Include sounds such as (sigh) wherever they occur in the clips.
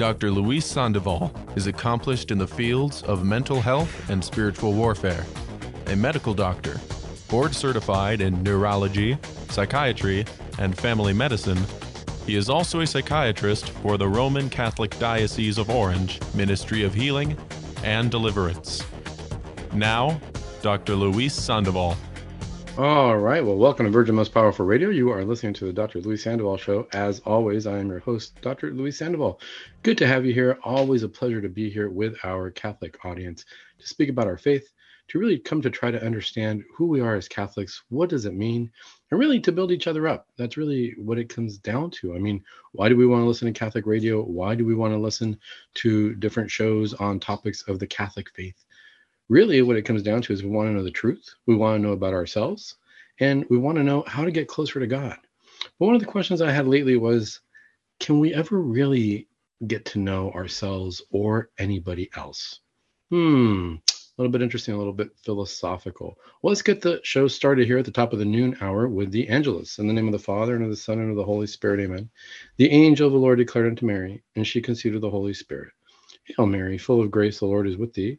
Dr. Luis Sandoval is accomplished in the fields of mental health and spiritual warfare, a medical doctor, board certified in neurology, psychiatry, and family medicine. He is also a psychiatrist for the Roman Catholic Diocese of Orange Ministry of Healing and Deliverance. Now, Dr. Luis Sandoval. All right. Well, welcome to Virgin Most Powerful Radio. You are listening to the Dr. Luis Sandoval Show. As always, I am your host, Dr. Luis Sandoval. Good to have you here. Always a pleasure to be here with our Catholic audience to speak about our faith, to really come to try to understand who we are as Catholics, what does it mean, and really to build each other up. That's really what it comes down to. I mean, why do we want to listen to Catholic radio? Why do we want to listen to different shows on topics of the Catholic faith? Really what it comes down to is we want to know the truth we want to know about ourselves and we want to know how to get closer to god. But one of the questions i had lately was can we ever really get to know ourselves or anybody else? Hmm a little bit interesting a little bit philosophical. Well let's get the show started here at the top of the noon hour with the angelus. In the name of the father and of the son and of the holy spirit amen. The angel of the lord declared unto mary and she conceived of the holy spirit. Hail mary full of grace the lord is with thee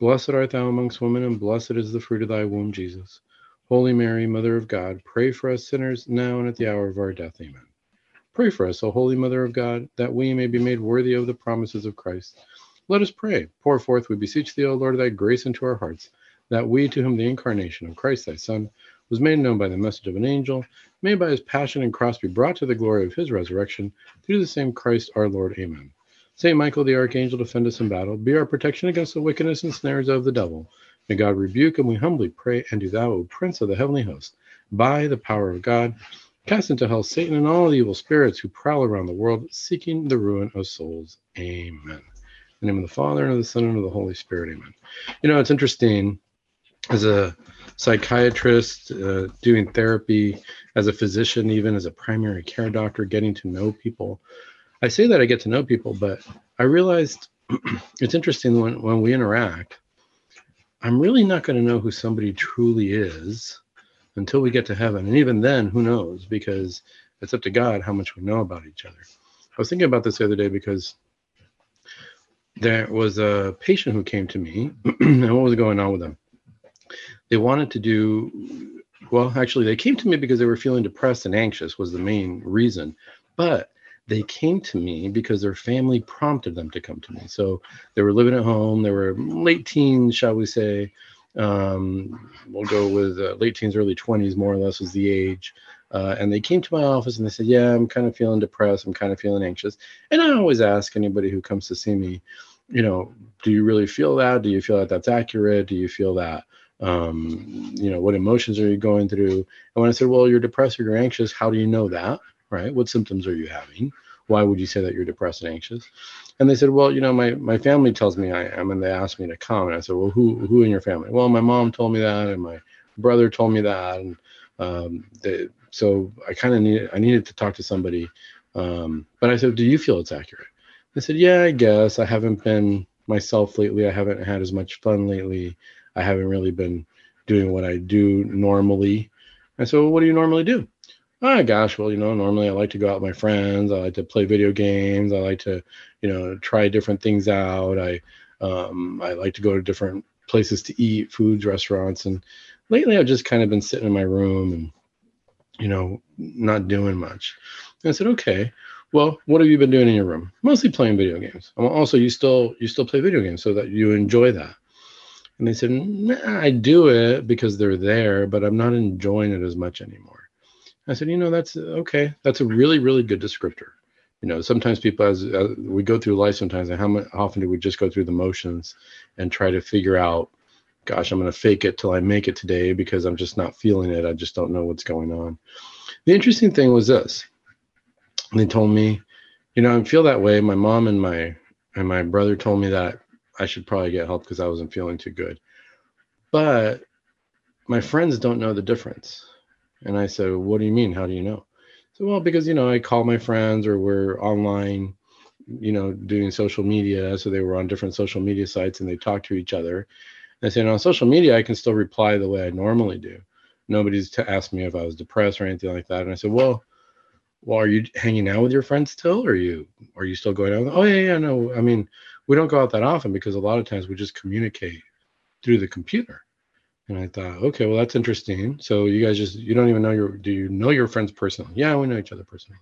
Blessed art thou amongst women, and blessed is the fruit of thy womb, Jesus. Holy Mary, Mother of God, pray for us sinners, now and at the hour of our death. Amen. Pray for us, O Holy Mother of God, that we may be made worthy of the promises of Christ. Let us pray. Pour forth, we beseech thee, O Lord, thy grace into our hearts, that we, to whom the incarnation of Christ thy Son was made known by the message of an angel, may by his passion and cross be brought to the glory of his resurrection, through the same Christ our Lord. Amen. Saint Michael the Archangel, defend us in battle. Be our protection against the wickedness and snares of the devil. May God rebuke, and we humbly pray, and do thou, O Prince of the heavenly host, by the power of God, cast into hell Satan and all the evil spirits who prowl around the world, seeking the ruin of souls. Amen. In the name of the Father, and of the Son, and of the Holy Spirit. Amen. You know, it's interesting as a psychiatrist, uh, doing therapy, as a physician, even as a primary care doctor, getting to know people. I say that I get to know people, but I realized (clears throat) it's interesting when, when we interact, I'm really not going to know who somebody truly is until we get to heaven. And even then, who knows? Because it's up to God how much we know about each other. I was thinking about this the other day because there was a patient who came to me, (clears throat) and what was going on with them? They wanted to do, well, actually, they came to me because they were feeling depressed and anxious, was the main reason. But they came to me because their family prompted them to come to me. So they were living at home. They were late teens, shall we say. Um, we'll go with uh, late teens, early 20s, more or less, was the age. Uh, and they came to my office and they said, Yeah, I'm kind of feeling depressed. I'm kind of feeling anxious. And I always ask anybody who comes to see me, you know, do you really feel that? Do you feel that that's accurate? Do you feel that? Um, you know, what emotions are you going through? And when I said, Well, you're depressed or you're anxious, how do you know that? Right? What symptoms are you having? Why would you say that you're depressed and anxious? And they said, well, you know, my, my family tells me I am, and they asked me to come. And I said, well, who who in your family? Well, my mom told me that, and my brother told me that, and um, they, so I kind of needed I needed to talk to somebody. Um, but I said, do you feel it's accurate? They said, yeah, I guess I haven't been myself lately. I haven't had as much fun lately. I haven't really been doing what I do normally. I said, well, what do you normally do? Oh gosh, well, you know, normally I like to go out with my friends. I like to play video games. I like to, you know, try different things out. I, um, I like to go to different places to eat, foods, restaurants. And lately I've just kind of been sitting in my room and, you know, not doing much. And I said, okay, well, what have you been doing in your room? Mostly playing video games. Also, you still, you still play video games so that you enjoy that. And they said, nah, I do it because they're there, but I'm not enjoying it as much anymore. I said, you know, that's okay. That's a really, really good descriptor. You know, sometimes people, as, as we go through life, sometimes, and how, much, how often do we just go through the motions and try to figure out, gosh, I'm going to fake it till I make it today because I'm just not feeling it. I just don't know what's going on. The interesting thing was this. They told me, you know, I feel that way. My mom and my and my brother told me that I should probably get help because I wasn't feeling too good. But my friends don't know the difference. And I said, What do you mean? How do you know? So, well, because, you know, I call my friends or we're online, you know, doing social media. So they were on different social media sites and they talk to each other. And I said, on social media, I can still reply the way I normally do. Nobody's to ask me if I was depressed or anything like that. And I said, well, well, are you hanging out with your friends still? Or are you, are you still going out? Oh yeah, yeah, no. I mean, we don't go out that often because a lot of times we just communicate through the computer. And I thought, okay, well, that's interesting. So you guys just, you don't even know your, do you know your friends personally? Yeah, we know each other personally.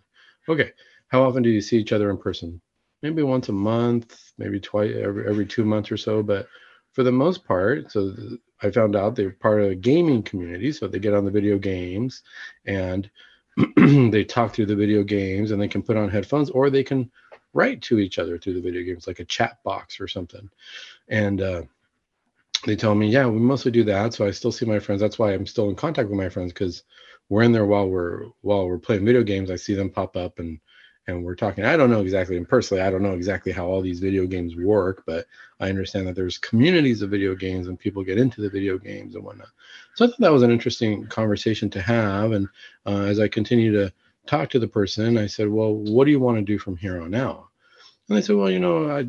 Okay. How often do you see each other in person? Maybe once a month, maybe twice, every, every two months or so. But for the most part, so I found out they're part of a gaming community. So they get on the video games and (clears throat) they talk through the video games and they can put on headphones or they can write to each other through the video games, like a chat box or something. And, uh, they tell me, yeah, we mostly do that. So I still see my friends. That's why I'm still in contact with my friends because we're in there while we're while we're playing video games. I see them pop up and and we're talking. I don't know exactly, and personally, I don't know exactly how all these video games work, but I understand that there's communities of video games and people get into the video games and whatnot. So I thought that was an interesting conversation to have. And uh, as I continue to talk to the person, I said, "Well, what do you want to do from here on out?" And they said, "Well, you know, I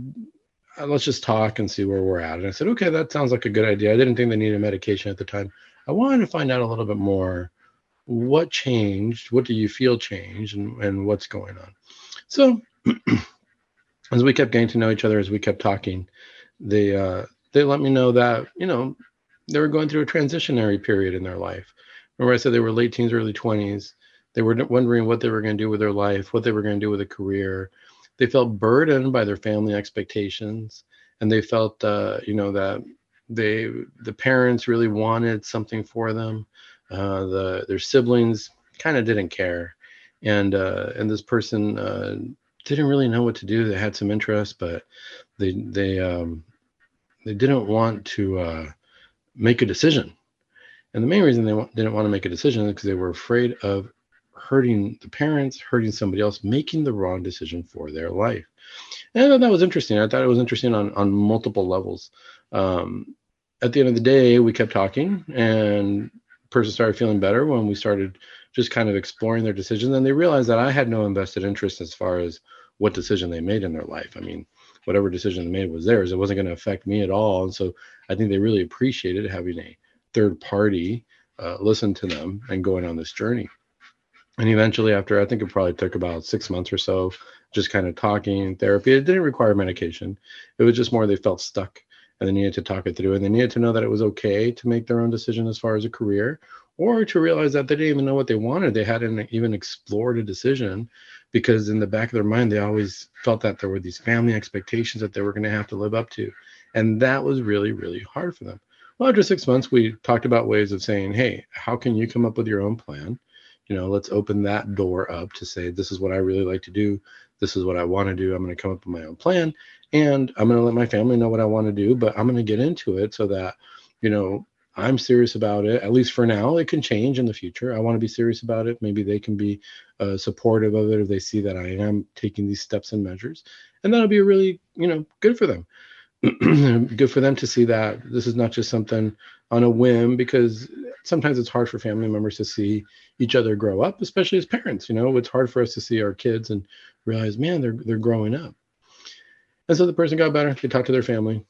let's just talk and see where we're at. And I said, okay, that sounds like a good idea. I didn't think they needed medication at the time. I wanted to find out a little bit more what changed, what do you feel changed, and, and what's going on. So (clears throat) as we kept getting to know each other, as we kept talking, they uh, they let me know that you know they were going through a transitionary period in their life. Remember, I said they were late teens, early twenties. They were wondering what they were going to do with their life, what they were going to do with a career they felt burdened by their family expectations and they felt uh, you know that they the parents really wanted something for them. Uh, the their siblings kind of didn't care. And uh, and this person uh, didn't really know what to do. They had some interest but they they um, they didn't want to uh, make a decision. And the main reason they didn't want to make a decision is because they were afraid of hurting the parents, hurting somebody else, making the wrong decision for their life. And that was interesting. I thought it was interesting on, on multiple levels. Um, at the end of the day, we kept talking, and person started feeling better when we started just kind of exploring their decisions. And they realized that I had no invested interest as far as what decision they made in their life. I mean, whatever decision they made was theirs. It wasn't going to affect me at all. And so I think they really appreciated having a third party uh, listen to them and going on this journey and eventually after i think it probably took about six months or so just kind of talking therapy. It didn't require medication. It was just more they felt stuck and they needed to talk it through and they needed to know that it was okay to make their own decision as far as a career or to realize that they didn't even know what they wanted. They hadn't even explored a decision because in the back of their mind they always felt that there were these family expectations that they were going to have to live up to. And that was really really hard for them. Well after six months we talked about ways of saying hey how can you come up with your own plan you know let's open that door up to say this is what i really like to do. This is what i want to do. I'm going to come up with my own plan and i'm going to let my family know what i want to do but i'm going to get into it so that you know i'm serious about it. At least for now it can change in the future. I want to be serious about it. Maybe they can be uh, supportive of it if they see that i am taking these steps and measures and that'll be really you know good for them (clears throat) good for them to see that this is not just something on a whim because sometimes it's hard for family members to see each other grow up, especially as parents. You know, it's hard for us to see our kids and realize, man, they're they're growing up. And so the person got better. They talked to their family,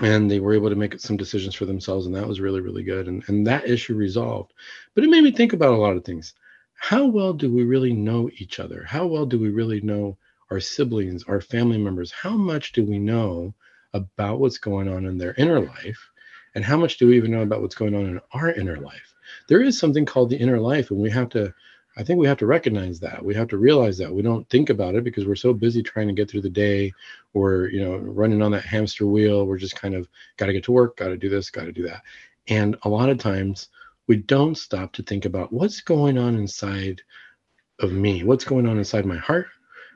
and they were able to make some decisions for themselves, and that was really really good. And and that issue resolved. But it made me think about a lot of things. How well do we really know each other? How well do we really know our siblings, our family members? How much do we know about what's going on in their inner life? And how much do we even know about what's going on in our inner life? There is something called the inner life, and we have to, I think we have to recognize that. We have to realize that. We don't think about it because we're so busy trying to get through the day or, you know, running on that hamster wheel. We're just kind of got to get to work, got to do this, got to do that. And a lot of times we don't stop to think about what's going on inside of me, what's going on inside my heart,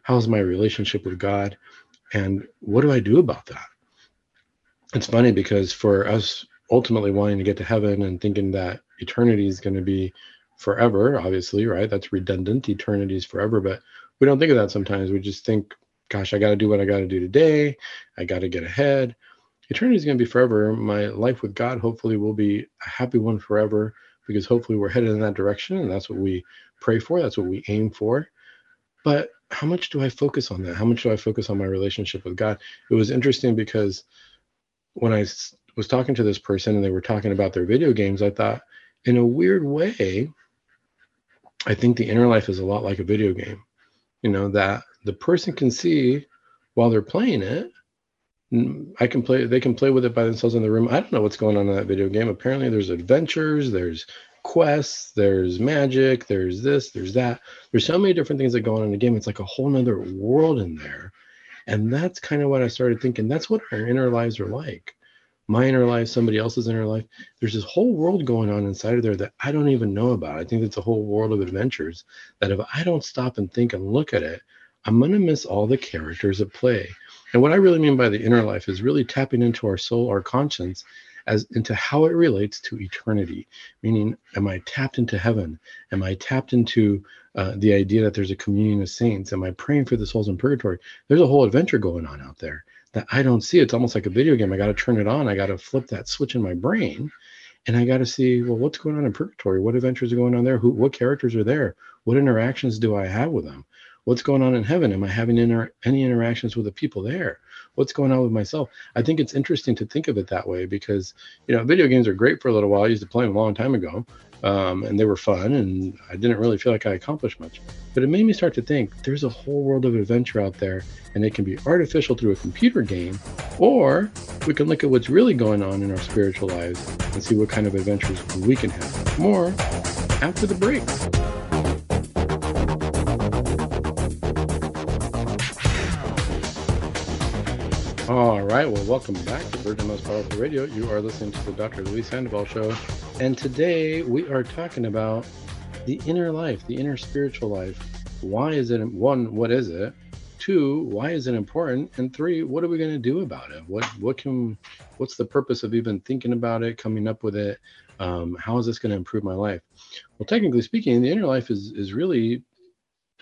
how's my relationship with God, and what do I do about that? It's funny because for us ultimately wanting to get to heaven and thinking that eternity is going to be forever, obviously, right? That's redundant. Eternity is forever, but we don't think of that sometimes. We just think gosh, I got to do what I got to do today. I got to get ahead. Eternity is going to be forever. My life with God hopefully will be a happy one forever because hopefully we're headed in that direction and that's what we pray for. That's what we aim for. But how much do I focus on that? How much do I focus on my relationship with God? It was interesting because when I was talking to this person and they were talking about their video games, I thought, in a weird way, I think the inner life is a lot like a video game. You know, that the person can see while they're playing it. I can play, they can play with it by themselves in the room. I don't know what's going on in that video game. Apparently, there's adventures, there's quests, there's magic, there's this, there's that. There's so many different things that go on in the game. It's like a whole nother world in there. And that's kind of what I started thinking. That's what our inner lives are like my inner life, somebody else's inner life. There's this whole world going on inside of there that I don't even know about. I think it's a whole world of adventures that if I don't stop and think and look at it, I'm going to miss all the characters at play. And what I really mean by the inner life is really tapping into our soul, our conscience, as into how it relates to eternity. Meaning, am I tapped into heaven? Am I tapped into uh, the idea that there's a communion of saints? Am I praying for the souls in purgatory? There's a whole adventure going on out there that I don't see. It's almost like a video game. I got to turn it on. I got to flip that switch in my brain, and I got to see well what's going on in purgatory. What adventures are going on there? Who? What characters are there? What interactions do I have with them? What's going on in heaven? Am I having inter- any interactions with the people there? What's going on with myself? I think it's interesting to think of it that way because you know video games are great for a little while. I used to play them a long time ago, um, and they were fun, and I didn't really feel like I accomplished much. But it made me start to think there's a whole world of adventure out there, and it can be artificial through a computer game, or we can look at what's really going on in our spiritual lives and see what kind of adventures we can have. More after the break. All right. Well, welcome back to Virgin Most Powerful Radio. You are listening to the Dr. Luis Sandoval Show. And today we are talking about the inner life, the inner spiritual life. Why is it, one, what is it? Two, why is it important? And three, what are we going to do about it? What, what can, what's the purpose of even thinking about it, coming up with it? Um, how is this going to improve my life? Well, technically speaking, the inner life is, is really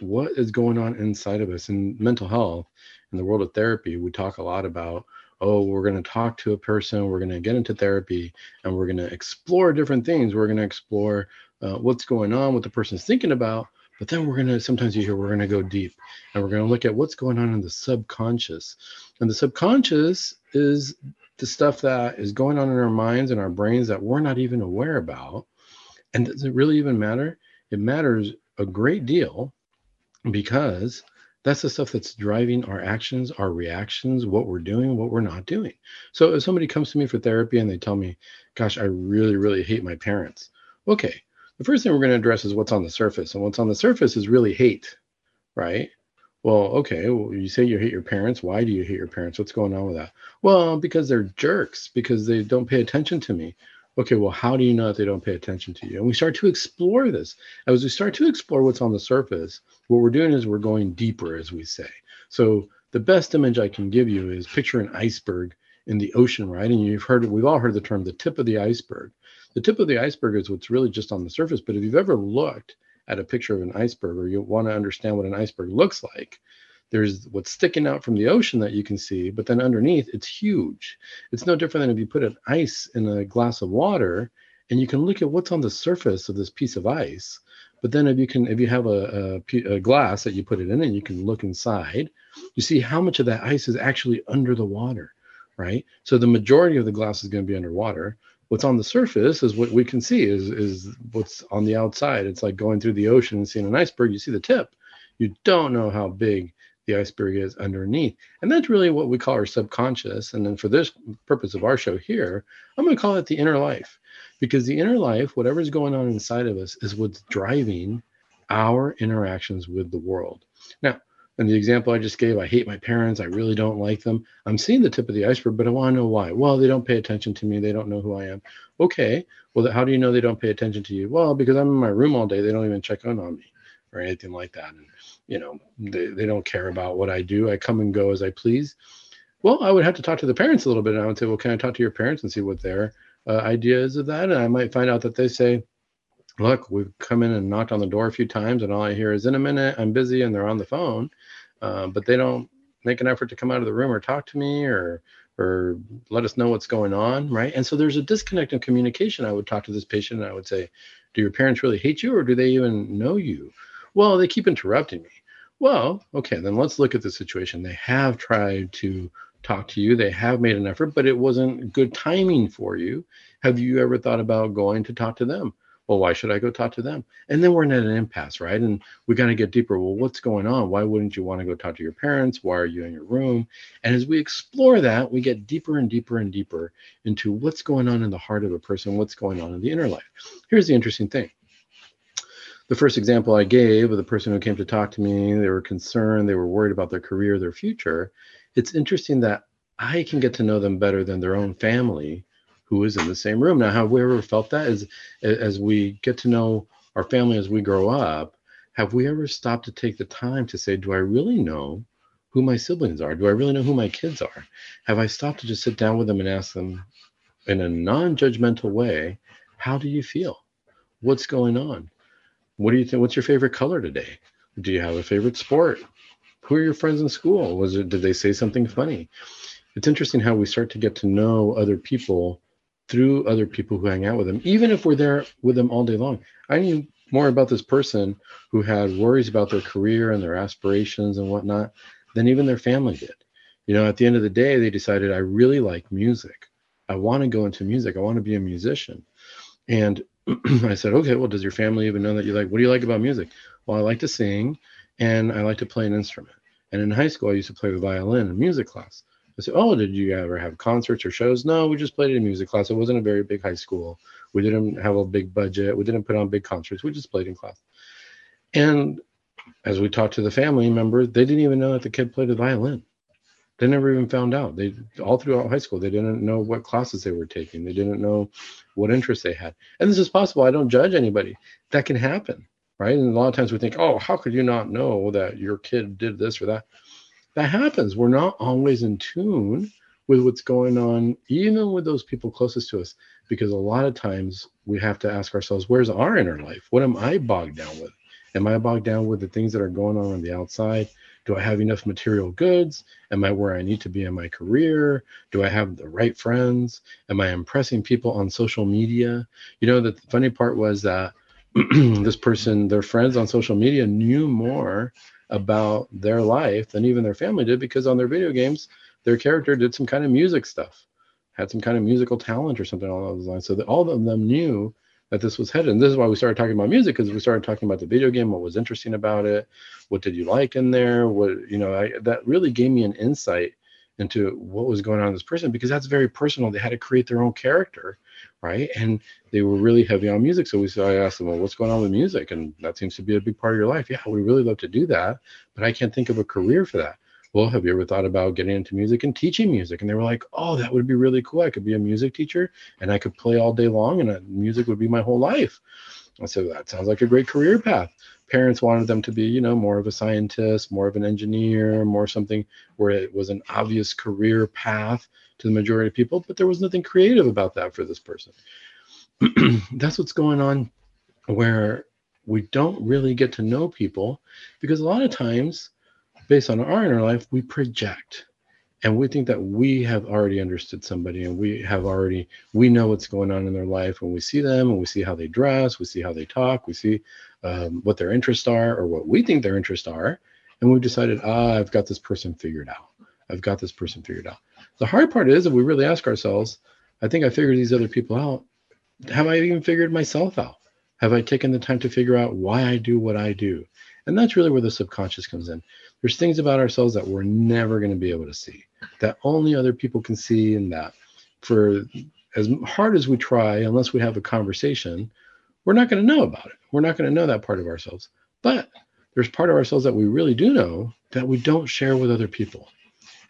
what is going on inside of us in mental health in the world of therapy, we talk a lot about, oh, we're going to talk to a person, we're going to get into therapy, and we're going to explore different things. We're going to explore uh, what's going on, what the person's thinking about. But then we're going to, sometimes you hear, we're going to go deep and we're going to look at what's going on in the subconscious. And the subconscious is the stuff that is going on in our minds and our brains that we're not even aware about. And does it really even matter? It matters a great deal because that's the stuff that's driving our actions, our reactions, what we're doing, what we're not doing. So if somebody comes to me for therapy and they tell me, gosh, I really, really hate my parents. Okay. The first thing we're going to address is what's on the surface. And what's on the surface is really hate, right? Well, okay. Well, you say you hate your parents. Why do you hate your parents? What's going on with that? Well, because they're jerks, because they don't pay attention to me okay, well, how do you know that they don't pay attention to you? And we start to explore this. As we start to explore what's on the surface, what we're doing is we're going deeper, as we say. So the best image I can give you is picture an iceberg in the ocean, right? And you've heard, we've all heard the term the tip of the iceberg. The tip of the iceberg is what's really just on the surface. But if you've ever looked at a picture of an iceberg or you want to understand what an iceberg looks like, there's what's sticking out from the ocean that you can see, but then underneath it's huge. It's no different than if you put an ice in a glass of water and you can look at what's on the surface of this piece of ice. But then if you can, if you have a, a, a glass that you put it in and you can look inside, you see how much of that ice is actually under the water, right? So the majority of the glass is going to be underwater. What's on the surface is what we can see is is what's on the outside. It's like going through the ocean and seeing an iceberg. You see the tip. You don't know how big the iceberg is underneath. And that's really what we call our subconscious. And then for this purpose of our show here, I'm going to call it the inner life because the inner life, whatever's going on inside of us, is what's driving our interactions with the world. Now, in the example I just gave, I hate my parents. I really don't like them. I'm seeing the tip of the iceberg, but I want to know why. Well, they don't pay attention to me. They don't know who I am. Okay. Well, how do you know they don't pay attention to you? Well, because I'm in my room all day. They don't even check in on me or anything like that. And you know they, they don't care about what i do i come and go as i please well i would have to talk to the parents a little bit and i would say well can i talk to your parents and see what their uh, idea is of that and i might find out that they say look we've come in and knocked on the door a few times and all i hear is in a minute i'm busy and they're on the phone uh, but they don't make an effort to come out of the room or talk to me or or let us know what's going on, right? And so there's a disconnect in communication. I would talk to this patient and I would say, Do your parents really hate you or do they even know you? Well, they keep interrupting me. Well, okay, then let's look at the situation. They have tried to talk to you, they have made an effort, but it wasn't good timing for you. Have you ever thought about going to talk to them? well, why should I go talk to them? And then we're in an impasse, right? And we got to get deeper. Well, what's going on? Why wouldn't you want to go talk to your parents? Why are you in your room? And as we explore that, we get deeper and deeper and deeper into what's going on in the heart of a person, what's going on in the inner life. Here's the interesting thing. The first example I gave of the person who came to talk to me, they were concerned, they were worried about their career, their future. It's interesting that I can get to know them better than their own family who is in the same room. Now, have we ever felt that as as we get to know our family as we grow up? Have we ever stopped to take the time to say, do I really know who my siblings are? Do I really know who my kids are? Have I stopped to just sit down with them and ask them in a non-judgmental way, how do you feel? What's going on? What do you think? What's your favorite color today? Do you have a favorite sport? Who are your friends in school? Was it did they say something funny? It's interesting how we start to get to know other people through other people who hang out with them, even if we're there with them all day long. I knew more about this person who had worries about their career and their aspirations and whatnot than even their family did. You know, at the end of the day, they decided, I really like music. I want to go into music. I want to be a musician. And (clears throat) I said, okay, well, does your family even know that you like, what do you like about music? Well, I like to sing and I like to play an instrument. And in high school, I used to play the violin in music class. I said, "Oh, did you ever have concerts or shows?" No, we just played in music class. It wasn't a very big high school. We didn't have a big budget. We didn't put on big concerts. We just played in class. And as we talked to the family members, they didn't even know that the kid played the violin. They never even found out. They all throughout high school, they didn't know what classes they were taking. They didn't know what interests they had. And this is possible. I don't judge anybody. That can happen, right? And a lot of times we think, "Oh, how could you not know that your kid did this or that?" that happens. We're not always in tune with what's going on, even with those people closest to us, because a lot of times we have to ask ourselves, where's our inner life? What am I bogged down with? Am I bogged down with the things that are going on on the outside? Do I have enough material goods? Am I where I need to be in my career? Do I have the right friends? Am I impressing people on social media? You know, the funny part was that (clears throat) this person, their friends on social media knew more about their life than even their family did because on their video games, their character did some kind of music stuff, had some kind of musical talent or something along those lines. So that all of them knew that this was headed. And this is why we started talking about music because we started talking about the video game, what was interesting about it, what did you like in there, what you know, I, that really gave me an insight into what was going on in this person because that's very personal. They had to create their own character right? And they were really heavy on music. So we so I asked them, well, what's going on with music? And that seems to be a big part of your life. Yeah, we really love to do that, but I can't think of a career for that. Well, have you ever thought about getting into music and teaching music? And they were like, oh, that would be really cool. I could be a music teacher and I could play all day long and uh, music would be my whole life. I said, that sounds like a great career path. Parents wanted them to be, you know, more of a scientist, more of an engineer, more something where it was an obvious career path to the majority of people, but there was nothing creative about that for this person. (clears throat) That's what's going on where we don't really get to know people because a lot of times, based on our inner life, we project and we think that we have already understood somebody and we have already we know what's going on in their life when we see them and we see how they dress we see how they talk we see um, what their interests are or what we think their interests are and we've decided ah i've got this person figured out i've got this person figured out the hard part is if we really ask ourselves, I think I figured these other people out. Have I even figured myself out? Have I taken the time to figure out why I do what I do? And that's really where the subconscious comes in. There's things about ourselves that we're never going to be able to see, that only other people can see, and that for as hard as we try, unless we have a conversation, we're not going to know about it. We're not going to know that part of ourselves. But there's part of ourselves that we really do know that we don't share with other people.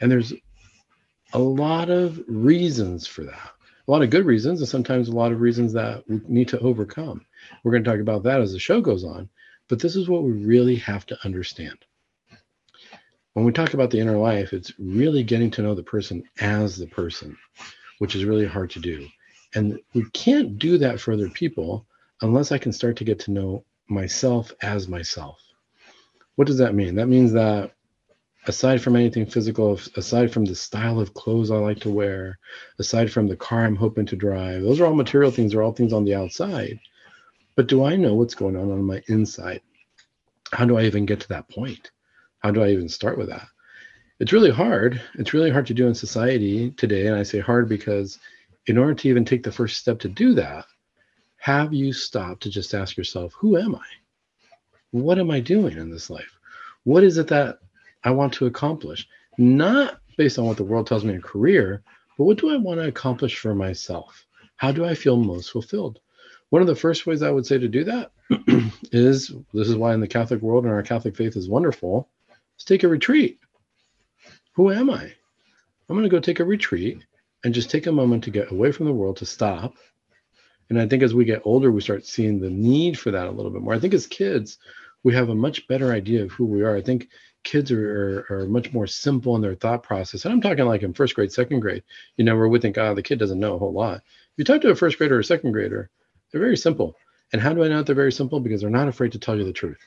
And there's a lot of reasons for that. A lot of good reasons, and sometimes a lot of reasons that we need to overcome. We're going to talk about that as the show goes on, but this is what we really have to understand. When we talk about the inner life, it's really getting to know the person as the person, which is really hard to do. And we can't do that for other people unless I can start to get to know myself as myself. What does that mean? That means that aside from anything physical, aside from the style of clothes I like to wear, aside from the car I'm hoping to drive, those are all material things, they're all things on the outside. But do I know what's going on on my inside? How do I even get to that point? How do I even start with that? It's really hard. It's really hard to do in society today. And I say hard because in order to even take the first step to do that, have you stopped to just ask yourself, who am I? What am I doing in this life? What is it that I want to accomplish? Not based on what the world tells me in career, but what do I want to accomplish for myself? How do I feel most fulfilled? One of the first ways I would say to do that (clears throat) is this is why in the Catholic world and our Catholic faith is wonderful, is take a retreat. Who am I? I'm going to go take a retreat and just take a moment to get away from the world to stop. And I think as we get older, we start seeing the need for that a little bit more. I think as kids, we have a much better idea of who we are. I think kids are, are, are, much more simple in their thought process. And I'm talking like in first grade, second grade, you know, where we think, oh, the kid doesn't know a whole lot. If you talk to a first grader or a second grader, they're very simple. And how do I know they're very simple? Because they're not afraid to tell you the truth.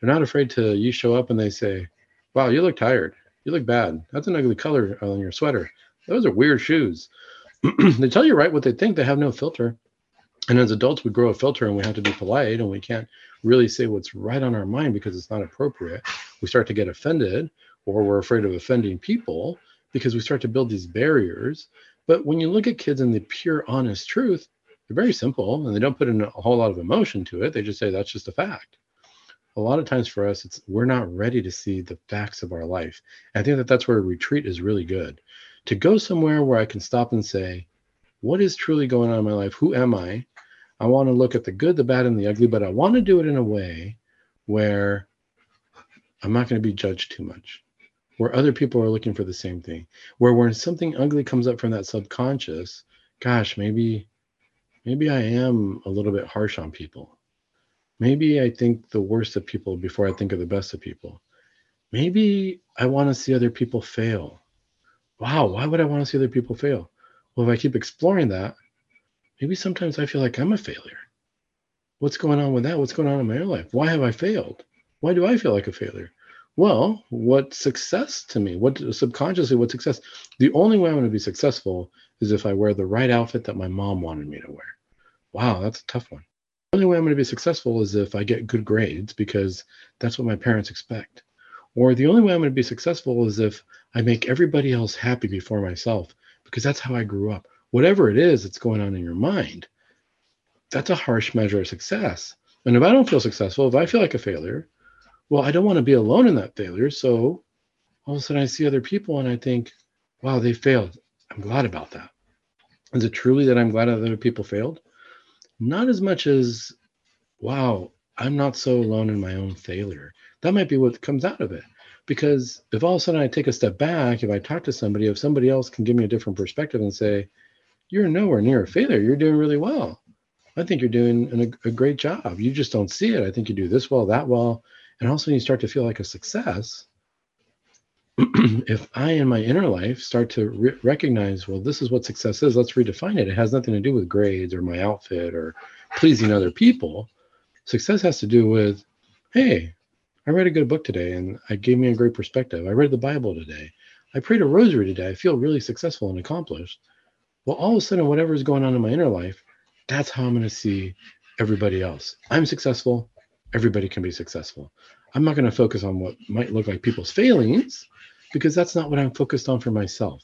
They're not afraid to, you show up and they say, wow, you look tired. You look bad. That's an ugly color on your sweater. Those are weird shoes. (clears throat) they tell you right what they think. They have no filter. And as adults, we grow a filter and we have to be polite and we can't really say what's right on our mind because it's not appropriate. We start to get offended or we're afraid of offending people because we start to build these barriers. But when you look at kids in the pure, honest truth, they're very simple and they don't put in a whole lot of emotion to it. They just say that's just a fact. A lot of times for us, it's we're not ready to see the facts of our life. And I think that that's where retreat is really good. To go somewhere where I can stop and say, what is truly going on in my life? Who am I? I want to look at the good, the bad, and the ugly, but I want to do it in a way where I'm not going to be judged too much, where other people are looking for the same thing, where when something ugly comes up from that subconscious, gosh, maybe maybe I am a little bit harsh on people. Maybe I think the worst of people before I think of the best of people. Maybe I want to see other people fail. Wow, why would I want to see other people fail? Well, if I keep exploring that, maybe sometimes I feel like I'm a failure. What's going on with that? What's going on in my own life? Why have I failed? Why do I feel like a failure? Well, what success to me? What subconsciously, what success? The only way I'm going to be successful is if I wear the right outfit that my mom wanted me to wear. Wow, that's a tough one. The only way I'm going to be successful is if I get good grades because that's what my parents expect. Or the only way I'm going to be successful is if I make everybody else happy before myself because that's how I grew up. Whatever it is that's going on in your mind, that's a harsh measure of success. And if I don't feel successful, if I feel like a failure, well, I don't want to be alone in that failure. So all of a sudden I see other people and I think, wow, they failed. I'm glad about that. Is it truly that I'm glad that other people failed? Not as much as, wow, I'm not so alone in my own failure. That might be what comes out of it. Because if all of a sudden I take a step back, if I talk to somebody, if somebody else can give me a different perspective and say, you're nowhere near a failure, you're doing really well. I think you're doing an, a great job. You just don't see it. I think you do this well, that well. And also, you start to feel like a success. (clears throat) if I, in my inner life, start to re- recognize, well, this is what success is, let's redefine it. It has nothing to do with grades or my outfit or pleasing other people. Success has to do with, hey, I read a good book today and it gave me a great perspective. I read the Bible today. I prayed a rosary today. I feel really successful and accomplished. Well, all of a sudden, whatever is going on in my inner life, that's how I'm going to see everybody else. I'm successful. Everybody can be successful. I'm not going to focus on what might look like people's failings because that's not what I'm focused on for myself.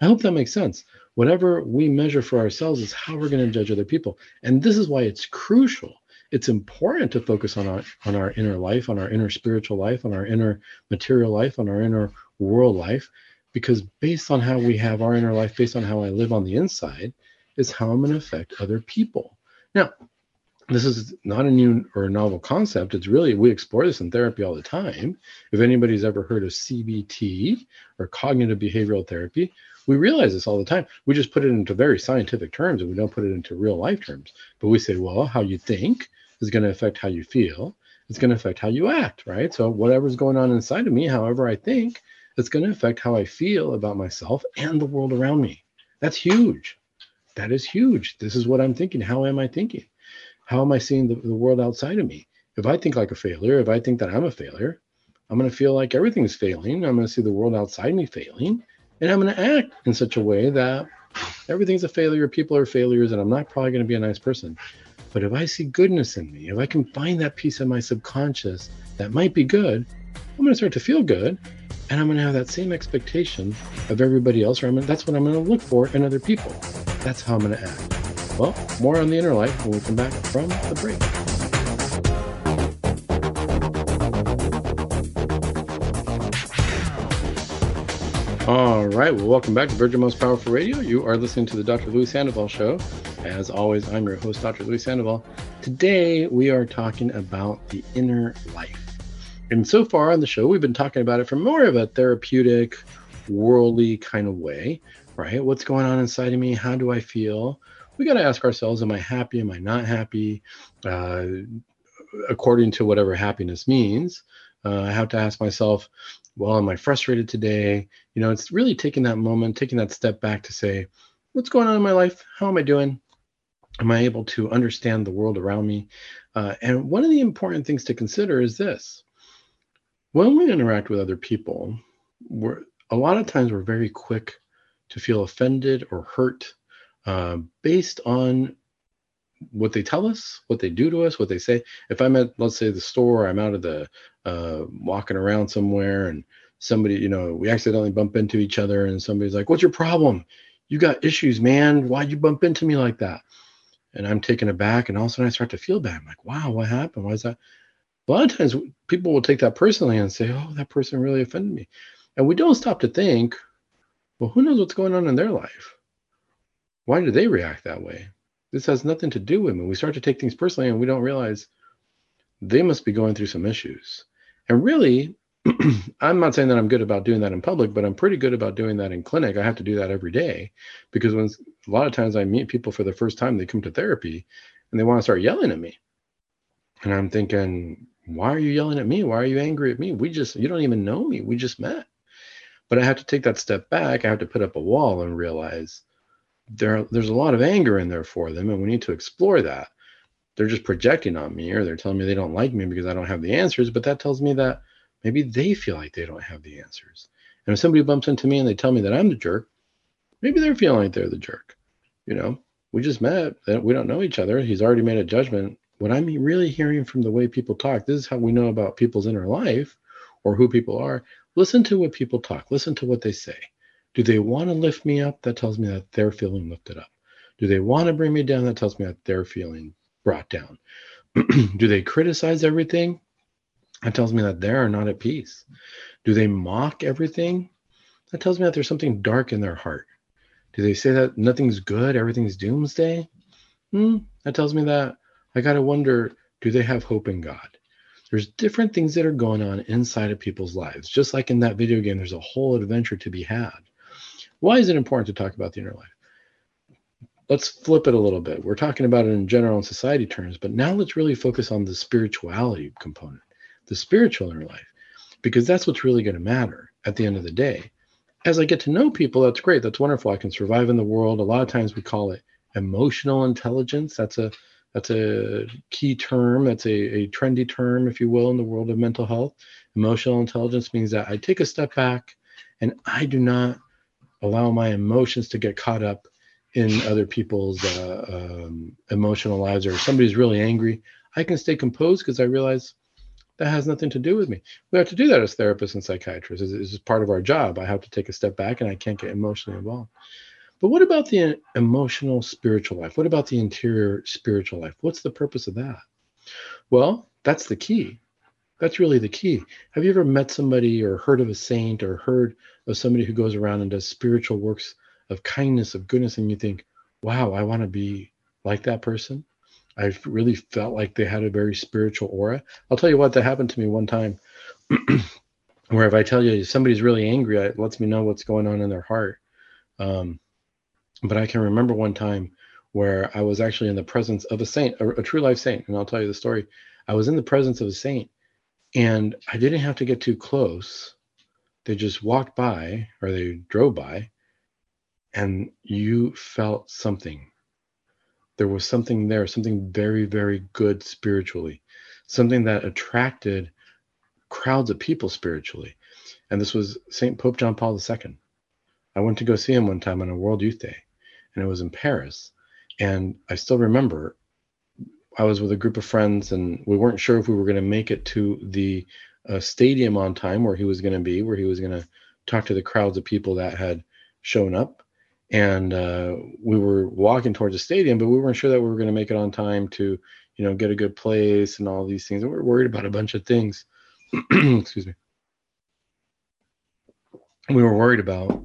I hope that makes sense. Whatever we measure for ourselves is how we're going to judge other people. And this is why it's crucial. It's important to focus on our on our inner life, on our inner spiritual life, on our inner material life, on our inner world life, because based on how we have our inner life, based on how I live on the inside, is how I'm going to affect other people. Now, this is not a new or a novel concept. It's really, we explore this in therapy all the time. If anybody's ever heard of CBT or cognitive behavioral therapy, we realize this all the time. We just put it into very scientific terms and we don't put it into real life terms. But we say, well, how you think is going to affect how you feel. It's going to affect how you act, right? So whatever's going on inside of me, however I think, it's going to affect how I feel about myself and the world around me. That's huge. That is huge. This is what I'm thinking. How am I thinking? How am I seeing the, the world outside of me? If I think like a failure, if I think that I'm a failure, I'm going to feel like everything's failing. I'm going to see the world outside me failing. And I'm going to act in such a way that everything's a failure, people are failures, and I'm not probably going to be a nice person. But if I see goodness in me, if I can find that piece of my subconscious that might be good, I'm going to start to feel good. And I'm going to have that same expectation of everybody else, or I'm gonna, that's what I'm going to look for in other people. That's how I'm going to act. Well, more on the inner life when we come back from the break. All right. Well, welcome back to Virgin Most Powerful Radio. You are listening to the Dr. Luis Sandoval Show. As always, I'm your host, Dr. Luis Sandoval. Today, we are talking about the inner life. And so far on the show, we've been talking about it from more of a therapeutic, worldly kind of way, right? What's going on inside of me? How do I feel? We got to ask ourselves, am I happy? Am I not happy? Uh, according to whatever happiness means. Uh, I have to ask myself, well, am I frustrated today? You know, it's really taking that moment, taking that step back to say, what's going on in my life? How am I doing? Am I able to understand the world around me? Uh, and one of the important things to consider is this when we interact with other people, we're a lot of times we're very quick to feel offended or hurt uh, based on what they tell us, what they do to us, what they say. If I'm at, let's say, the store, I'm out of the uh, walking around somewhere, and somebody, you know, we accidentally bump into each other, and somebody's like, "What's your problem? You got issues, man. Why'd you bump into me like that?" And I'm taken aback, and all of a sudden I start to feel bad. I'm like, "Wow, what happened? Why is that?" A lot of times people will take that personally and say, "Oh, that person really offended me," and we don't stop to think, "Well, who knows what's going on in their life? Why do they react that way?" This has nothing to do with me. We start to take things personally and we don't realize they must be going through some issues. And really, (clears throat) I'm not saying that I'm good about doing that in public, but I'm pretty good about doing that in clinic. I have to do that every day because when a lot of times I meet people for the first time, they come to therapy and they want to start yelling at me. And I'm thinking, why are you yelling at me? Why are you angry at me? We just, you don't even know me. We just met. But I have to take that step back. I have to put up a wall and realize there there's a lot of anger in there for them and we need to explore that. They're just projecting on me or they're telling me they don't like me because i don't have the answers but that tells me that maybe they feel like they don't have the answers. And if somebody bumps into me and they tell me that i'm the jerk maybe they're feeling like they're the jerk you know? We just met we don't know each other. He's already made a judgment. What i'm really hearing from the way people talk this is how we know about people's inner life or who people are. Listen to what people talk. Listen to what they say do they want to lift me up? That tells me that they're feeling lifted up. Do they want to bring me down? That tells me that they're feeling brought down. (clears throat) Do they criticize everything? That tells me that they are not at peace. Do they mock everything? That tells me that there's something dark in their heart. Do they say that nothing's good, everything's doomsday? Hmm, that tells me that I got to wonder do they have hope in God? There's different things that are going on inside of people's lives. Just like in that video game, there's a whole adventure to be had. Why is it important to talk about the inner life? Let's flip it a little bit. We're talking about it in general and society terms, but now let's really focus on the spirituality component, the spiritual inner life, because that's what's really going to matter at the end of the day. As I get to know people, that's great. That's wonderful. I can survive in the world. A lot of times we call it emotional intelligence. That's a that's a key term. That's a, a trendy term, if you will, in the world of mental health. Emotional intelligence means that I take a step back and I do not allow my emotions to get caught up in other people's uh, um, emotional lives or if somebody's really angry i can stay composed because i realize that has nothing to do with me. We have to do that as therapists and psychiatrists. This is part of our job. I have to take a step back and i can't get emotionally involved. But what about the emotional spiritual life? What about the interior spiritual life? What's the purpose of that? Well that's the key that's really the key. Have you ever met somebody or heard of a saint or heard of somebody who goes around and does spiritual works of kindness, of goodness, and you think, wow, I want to be like that person? I really felt like they had a very spiritual aura. I'll tell you what, that happened to me one time (clears throat) where if I tell you somebody's really angry, it lets me know what's going on in their heart. Um, but I can remember one time where I was actually in the presence of a saint, a, a true life saint. And I'll tell you the story. I was in the presence of a saint and I didn't have to get too close. They just walked by or they drove by, and you felt something. There was something there, something very, very good spiritually, something that attracted crowds of people spiritually. And this was St. Pope John Paul II. I went to go see him one time on a World Youth Day, and it was in Paris. And I still remember I was with a group of friends, and we weren't sure if we were going to make it to the uh, stadium on time where he was going to be, where he was going to talk to the crowds of people that had shown up. And uh, we were walking towards the stadium, but we weren't sure that we were going to make it on time to, you know, get a good place and all these things. And we were worried about a bunch of things. (clears throat) Excuse me. We were worried about,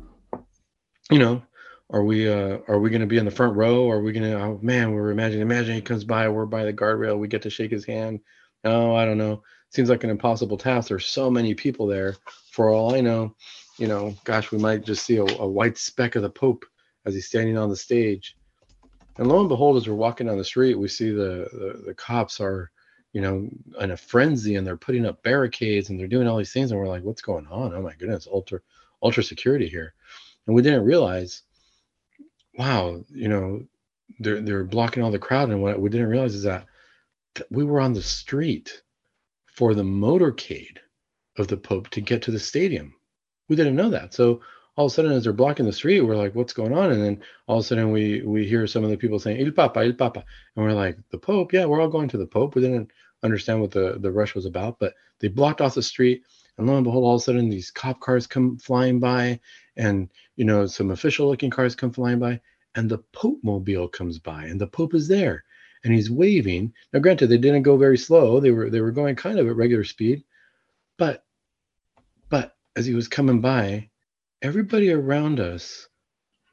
you know, are we uh, are we going to be in the front row? Are we going to? Oh man, we're imagining. Imagine he comes by. We're by the guardrail. We get to shake his hand. No, I don't know. Seems like an impossible task. There's so many people there. For all I know, you know, gosh, we might just see a, a white speck of the Pope as he's standing on the stage. And lo and behold, as we're walking down the street, we see the, the, the cops are, you know, in a frenzy and they're putting up barricades and they're doing all these things. And we're like, what's going on? Oh my goodness, ultra ultra security here. And we didn't realize wow, you know, they're they're blocking all the crowd. And what we didn't realize is that we were on the street for the motorcade of the Pope to get to the stadium. We didn't know that. So all of a sudden, as they're blocking the street, we're like, "What's going on?" And then all of a sudden, we we hear some of the people saying "Il Papa, Il Papa," and we're like, "The Pope? Yeah, we're all going to the Pope." We didn't understand what the the rush was about, but they blocked off the street, and lo and behold, all of a sudden, these cop cars come flying by, and you know, some official looking cars come flying by, and the Pope mobile comes by, and the Pope is there, and he's waving. Now, granted, they didn't go very slow; they were they were going kind of at regular speed, but but as he was coming by, everybody around us,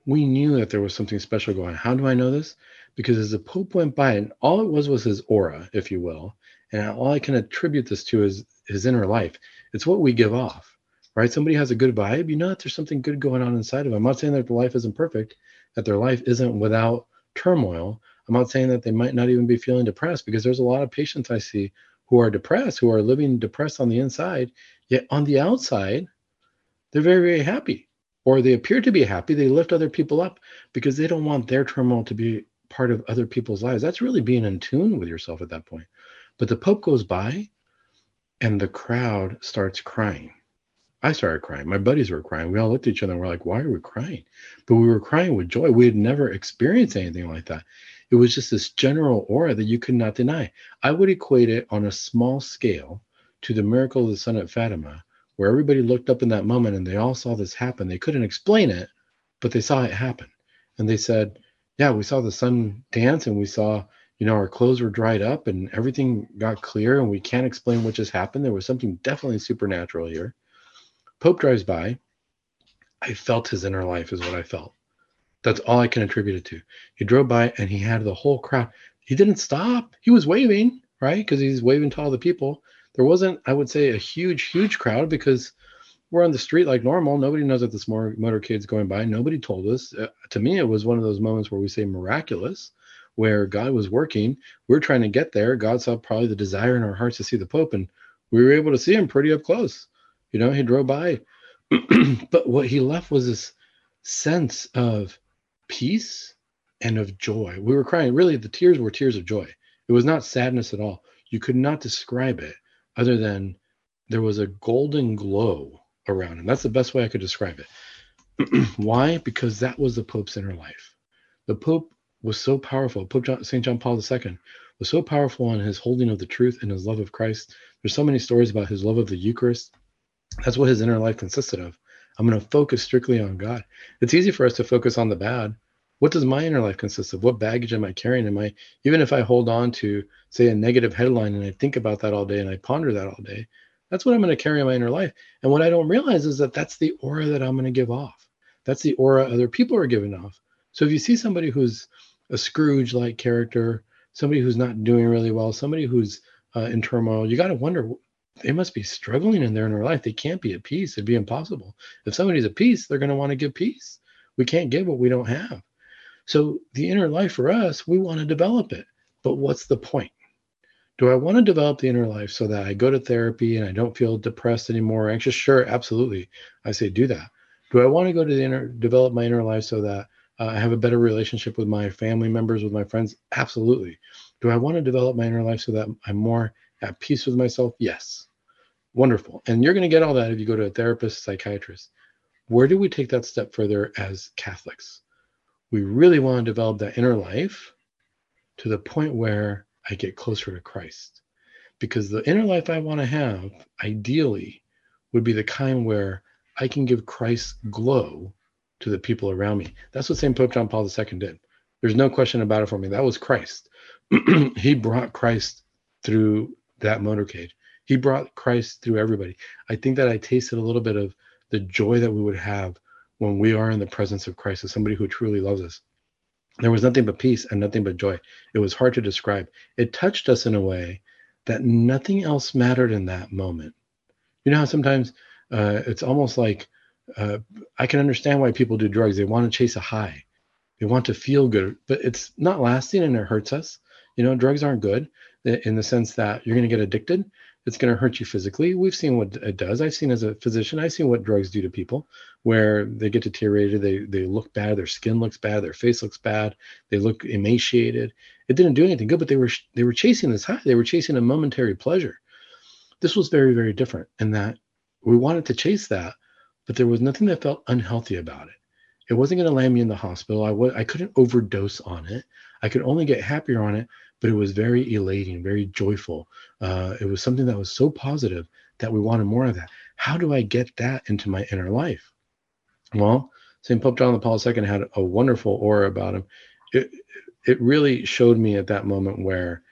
we knew that there was something special going on. How do I know this? Because as the Pope went by, and all it was was his aura, if you will, and all I can attribute this to is his inner life. It's what we give off right? Somebody has a good vibe, you know that there's something good going on inside of them. I'm not saying that the life isn't perfect, that their life isn't without turmoil. I'm not saying that they might not even be feeling depressed because there's a lot of patients I see who are depressed, who are living depressed on the inside, yet on the outside, they're very, very happy. Or they appear to be happy. They lift other people up because they don't want their turmoil to be part of other people's lives. That's really being in tune with yourself at that point. But the Pope goes by and the crowd starts crying I started crying. My buddies were crying. We all looked at each other and we're like, why are we crying? But we were crying with joy. We had never experienced anything like that. It was just this general aura that you could not deny. I would equate it on a small scale to the miracle of the sun at Fatima, where everybody looked up in that moment and they all saw this happen. They couldn't explain it, but they saw it happen. And they said, Yeah, we saw the sun dance and we saw, you know, our clothes were dried up and everything got clear and we can't explain what just happened. There was something definitely supernatural here. Pope drives by. I felt his inner life, is what I felt. That's all I can attribute it to. He drove by and he had the whole crowd. He didn't stop. He was waving, right? Because he's waving to all the people. There wasn't, I would say, a huge, huge crowd because we're on the street like normal. Nobody knows that this motorcade's going by. Nobody told us. Uh, to me, it was one of those moments where we say miraculous, where God was working. We we're trying to get there. God saw probably the desire in our hearts to see the Pope, and we were able to see him pretty up close. You know, he drove by. (clears throat) but what he left was this sense of peace and of joy. We were crying. Really, the tears were tears of joy. It was not sadness at all. You could not describe it other than there was a golden glow around him. That's the best way I could describe it. (clears throat) Why? Because that was the Pope's inner life. The Pope was so powerful. Pope John, St. John Paul II was so powerful in his holding of the truth and his love of Christ. There's so many stories about his love of the Eucharist that's what his inner life consisted of. I'm going to focus strictly on God. It's easy for us to focus on the bad. What does my inner life consist of? What baggage am I carrying? Am I, even if I hold on to, say, a negative headline and I think about that all day and I ponder that all day, that's what I'm going to carry in my inner life. And what I don't realize is that that's the aura that I'm going to give off. That's the aura other people are giving off. So if you see somebody who's a Scrooge like character, somebody who's not doing really well, somebody who's uh, in turmoil, you got to wonder they must be struggling in their inner life. They can't be at peace. It'd be impossible. If somebody's at peace, they're going to want to give peace. We can't give what we don't have. So the inner life for us, we want to develop it. But what's the point? Do I want to develop the inner life so that I go to therapy and I don't feel depressed anymore anxious? Sure, absolutely. I say do that. Do I want to go to the inner, develop my inner life so that uh, I have a better relationship with my family members, with my friends? Absolutely. Do I want to develop my inner life so that I'm more at peace with myself? Yes. Wonderful. And you're going to get all that if you go to a therapist, psychiatrist. Where do we take that step further as Catholics? We really want to develop that inner life to the point where I get closer to Christ. Because the inner life I want to have, ideally, would be the kind where I can give Christ's glow to the people around me. That's what St. Pope John Paul II did. There's no question about it for me. That was Christ. (clears throat) he brought Christ through that motorcade. He brought Christ through everybody. I think that I tasted a little bit of the joy that we would have when we are in the presence of Christ as somebody who truly loves us. There was nothing but peace and nothing but joy. It was hard to describe. It touched us in a way that nothing else mattered in that moment. You know how sometimes uh, it's almost like uh, I can understand why people do drugs. They want to chase a high, they want to feel good, but it's not lasting and it hurts us. You know, drugs aren't good in the sense that you're going to get addicted it's going to hurt you physically. We've seen what it does. I've seen as a physician, I've seen what drugs do to people where they get deteriorated, they they look bad, their skin looks bad, their face looks bad, they look emaciated. It didn't do anything good, but they were they were chasing this high. They were chasing a momentary pleasure. This was very very different in that we wanted to chase that, but there was nothing that felt unhealthy about it. It wasn't going to land me in the hospital. I w- I couldn't overdose on it. I could only get happier on it but it was very elating, very joyful. Uh, it was something that was so positive that we wanted more of that. How do I get that into my inner life? Well, St. Pope John Paul II had a wonderful aura about him. It, it really showed me at that moment where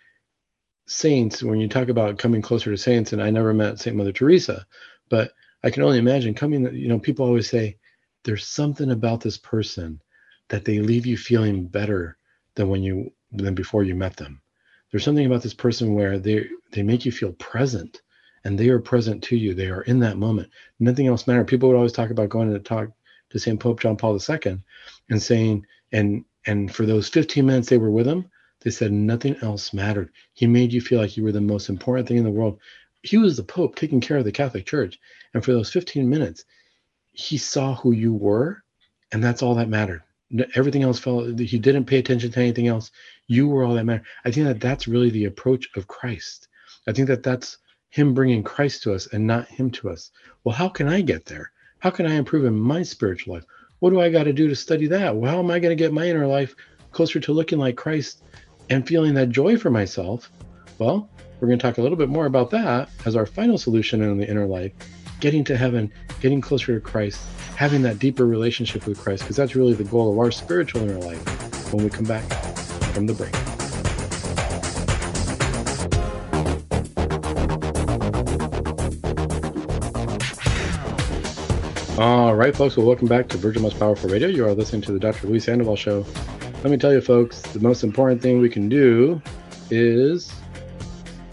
saints, when you talk about coming closer to saints, and I never met St. Mother Teresa, but I can only imagine coming, you know, people always say, there's something about this person that they leave you feeling better than when you than before you met them. There's something about this person where they they make you feel present and they are present to you. They are in that moment. Nothing else matters. People would always talk about going to talk to St. Pope John Paul II and saying, and and for those 15 minutes they were with him, they said nothing else mattered. He made you feel like you were the most important thing in the world. He was the Pope taking care of the Catholic Church. And for those 15 minutes, he saw who you were, and that's all that mattered everything else fell he didn't pay attention to anything else you were all that mattered i think that that's really the approach of christ. I think that that's him bringing christ to us and not him to us. Well how can i get there? How can i improve in my spiritual life? What do i got to do to study that? Well how am i going to get my inner life closer to looking like christ and feeling that joy for myself? Well we're going to talk a little bit more about that as our final solution in the inner life getting to heaven getting closer to christ having that deeper relationship with Christ, because that's really the goal of our spiritual inner life when we come back from the break. All right, folks. Well, welcome back to Virgin Most Powerful Radio. You are listening to the Dr. Luis Sandoval Show. Let me tell you, folks, the most important thing we can do is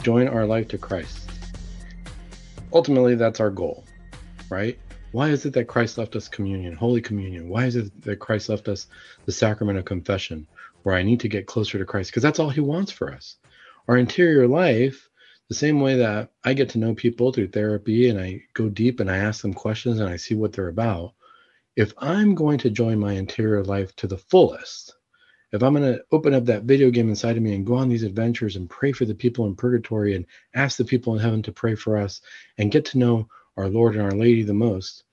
join our life to Christ. Ultimately, that's our goal, right? Why is it that Christ left us communion, Holy Communion? Why is it that Christ left us the sacrament of confession, where I need to get closer to Christ? Because that's all He wants for us. Our interior life, the same way that I get to know people through therapy and I go deep and I ask them questions and I see what they're about. If I'm going to join my interior life to the fullest, if I'm going to open up that video game inside of me and go on these adventures and pray for the people in purgatory and ask the people in heaven to pray for us and get to know our Lord and our Lady the most,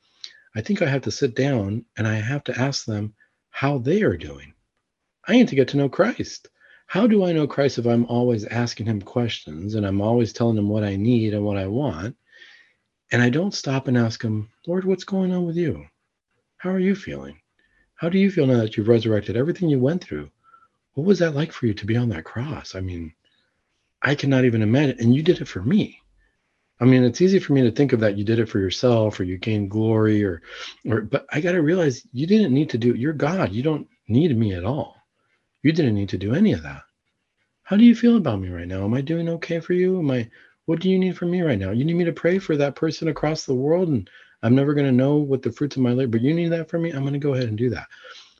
I think I have to sit down and I have to ask them how they are doing. I need to get to know Christ. How do I know Christ if I'm always asking him questions and I'm always telling him what I need and what I want? And I don't stop and ask him, Lord, what's going on with you? How are you feeling? How do you feel now that you've resurrected everything you went through? What was that like for you to be on that cross? I mean, I cannot even imagine. And you did it for me. I mean, it's easy for me to think of that you did it for yourself or you gained glory or or but I got to realize you didn't need to do it. you're God. You don't need me at all. You didn't need to do any of that. How do you feel about me right now? Am I doing okay for you? Am I what do you need from me right now? You need me to pray for that person across the world and I'm never going to know what the fruits of my labor, but you need that from me. I'm going to go ahead and do that.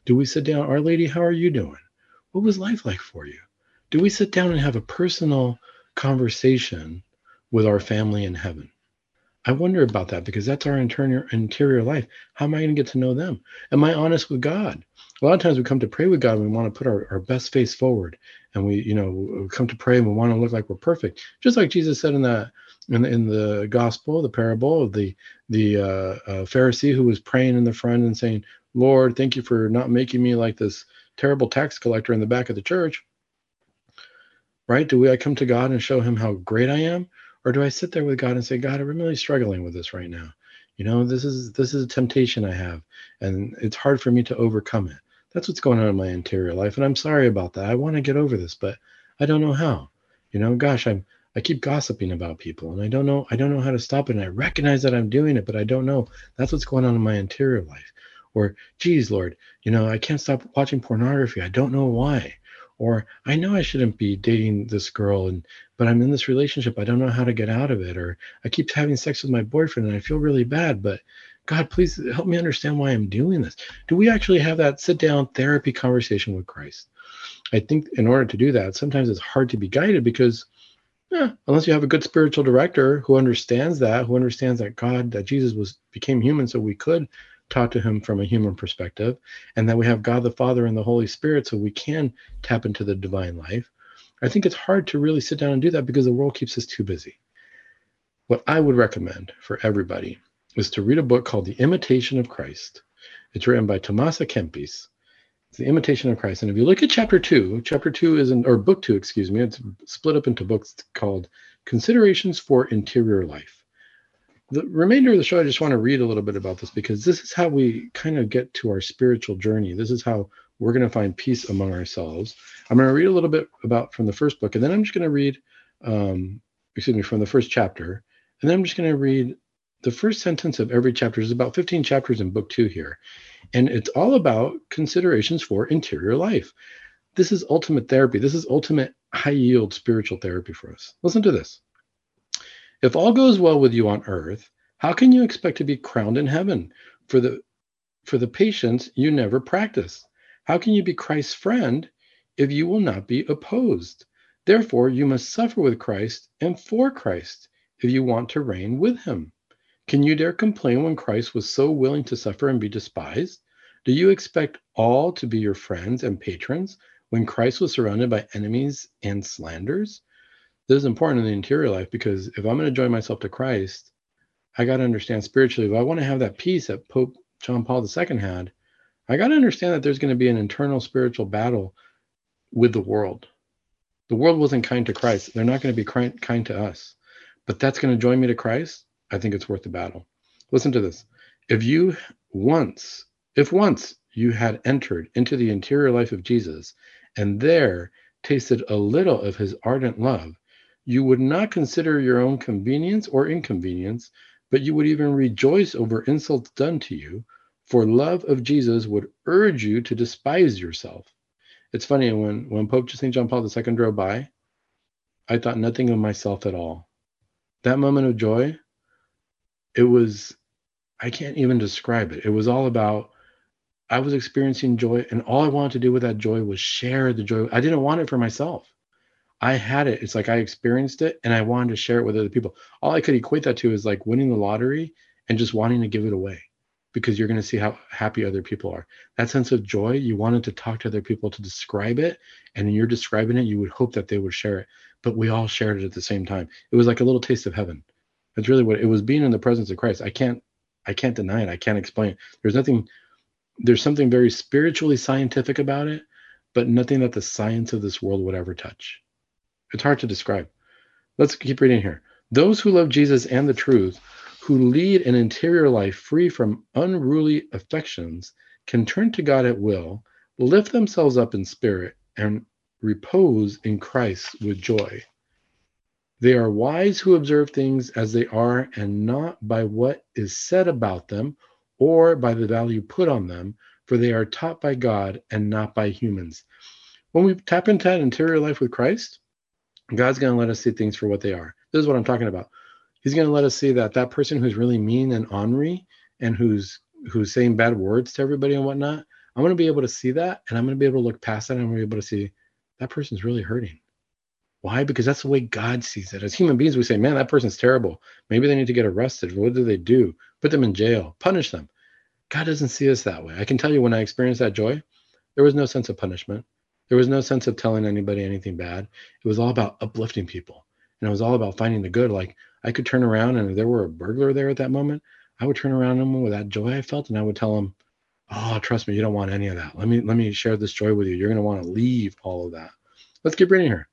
Do we sit down, Our Lady, how are you doing? What was life like for you? Do we sit down and have a personal conversation with our family in heaven. I wonder about that because that's our interior interior life. How am I going to get to know them? Am I honest with God? A lot of times we come to pray with God and we want to put our, our best face forward and we, you know, we come to pray and we want to look like we're perfect. Just like Jesus said in that in, in the gospel, the parable of the the uh, uh, Pharisee who was praying in the front and saying, "Lord, thank you for not making me like this terrible tax collector in the back of the church." Right? Do we I come to God and show Him how great I am, or do I sit there with God and say, "God, I'm really struggling with this right now. You know, this is this is a temptation I have, and it's hard for me to overcome it." That's what's going on in my interior life, and I'm sorry about that. I want to get over this, but I don't know how. You know, gosh, I'm I keep gossiping about people and I don't know I don't know how to stop it and I recognize that I'm doing it but I don't know that's what's going on in my interior life or geez lord you know I can't stop watching pornography I don't know why or I know I shouldn't be dating this girl and but I'm in this relationship I don't know how to get out of it or I keep having sex with my boyfriend and I feel really bad but God please help me understand why I'm doing this. Do we actually have that sit down therapy conversation with Christ? I think in order to do that sometimes it's hard to be guided because yeah, unless you have a good spiritual director who understands that, who understands that God, that Jesus was became human, so we could talk to him from a human perspective, and that we have God the Father and the Holy Spirit, so we can tap into the divine life. I think it's hard to really sit down and do that because the world keeps us too busy. What I would recommend for everybody is to read a book called The Imitation of Christ. It's written by Thomas à Kempis. It's the imitation of Christ. And if you look at chapter two, chapter two is in, or book two, excuse me, it's split up into books called Considerations for Interior Life. The remainder of the show, I just want to read a little bit about this because this is how we kind of get to our spiritual journey. This is how we're going to find peace among ourselves. I'm going to read a little bit about from the first book, and then I'm just going to read, um, excuse me, from the first chapter, and then I'm just going to read the first sentence of every chapter. There's about 15 chapters in book two here, and it's all about considerations for interior life. This is ultimate therapy. This is ultimate high yield spiritual therapy for us. Listen to this. If all goes well with you on earth, how can you expect to be crowned in heaven for the for the patience you never practice? How can you be Christ's friend if you will not be opposed? Therefore, you must suffer with Christ and for Christ if you want to reign with him. Can you dare complain when Christ was so willing to suffer and be despised? Do you expect all to be your friends and patrons when Christ was surrounded by enemies and slanders? This is important in the interior life because if I'm going to join myself to Christ, I got to understand spiritually. If I want to have that peace that Pope John Paul II had, I got to understand that there's going to be an internal spiritual battle with the world. The world wasn't kind to Christ. They're not going to be kind to us. But that's going to join me to Christ. I think it's worth the battle. Listen to this. If you once, if once you had entered into the interior life of Jesus and there tasted a little of his ardent love, you would not consider your own convenience or inconvenience, but you would even rejoice over insults done to you, for love of Jesus would urge you to despise yourself. It's funny when when Pope St. John Paul II drove by, I thought nothing of myself at all. That moment of joy it was I can't even describe it. It was all about I was experiencing joy, and all I wanted to do with that joy was share the joy. I didn't want it for myself. I had it. It's like I experienced it and I wanted to share it with other people. All I could equate that to is like winning the lottery and just wanting to give it away because you're going to see how happy other people are. That sense of joy, you wanted to talk to other people to describe it. And you're describing it, you would hope that they would share it. But we all shared it at the same time. It was like a little taste of heaven. That's really what it was being in the presence of Christ. I can't I can't deny it. I can't explain. It. There's nothing there's something very spiritually scientific about it, but nothing that the science of this world would ever touch. It's hard to describe. Let's keep reading here. Those who love Jesus and the truth, who lead an interior life free from unruly affections, can turn to God at will, lift themselves up in spirit, and repose in Christ with joy. They are wise who observe things as they are and not by what is said about them or by the value put on them, for they are taught by God and not by humans. When we tap into that interior life with Christ, God's going to let us see things for what they are. This is what I'm talking about. He's going to let us see that that person who's really mean and ornery and who's who's saying bad words to everybody and whatnot, I'm going to be able to see that, and I'm going to be able to look past that, and I'm going to be able to see that person's really hurting. Why? Because that's the way God sees it. As human beings, we say, man, that person's terrible. Maybe they need to get arrested. What do they do? Put them in jail, punish them. God doesn't see us that way. I can tell you when I experienced that joy, there was no sense of punishment. There was no sense of telling anybody anything bad. It was all about uplifting people. And it was all about finding the good. Like, I could turn around and if there were a burglar there at that moment, I would turn around and with that joy I felt and I would tell him, Oh, trust me, you don't want any of that. Let me let me share this joy with you. You're gonna want to leave all of that. Let's keep reading here.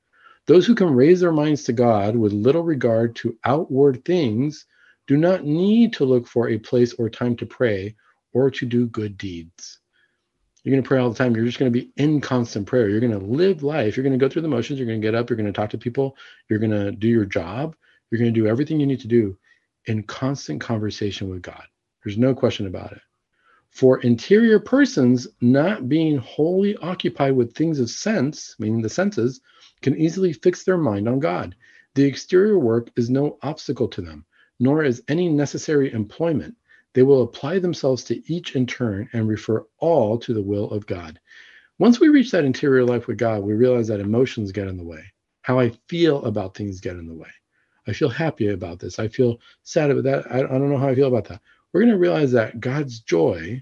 Those who can raise their minds to God with little regard to outward things do not need to look for a place or time to pray or to do good deeds. You're going to pray all the time. You're just going to be in constant prayer. You're going to live life. You're going to go through the motions. You're going to get up. You're going to talk to people. You're going to do your job. You're going to do everything you need to do in constant conversation with God. There's no question about it. For interior persons, not being wholly occupied with things of sense, meaning the senses, can easily fix their mind on God. The exterior work is no obstacle to them, nor is any necessary employment. They will apply themselves to each in turn and refer all to the will of God. Once we reach that interior life with God, we realize that emotions get in the way. How I feel about things get in the way. I feel happy about this. I feel sad about that. I, don't know how I feel about that. We're going to realize that God's joy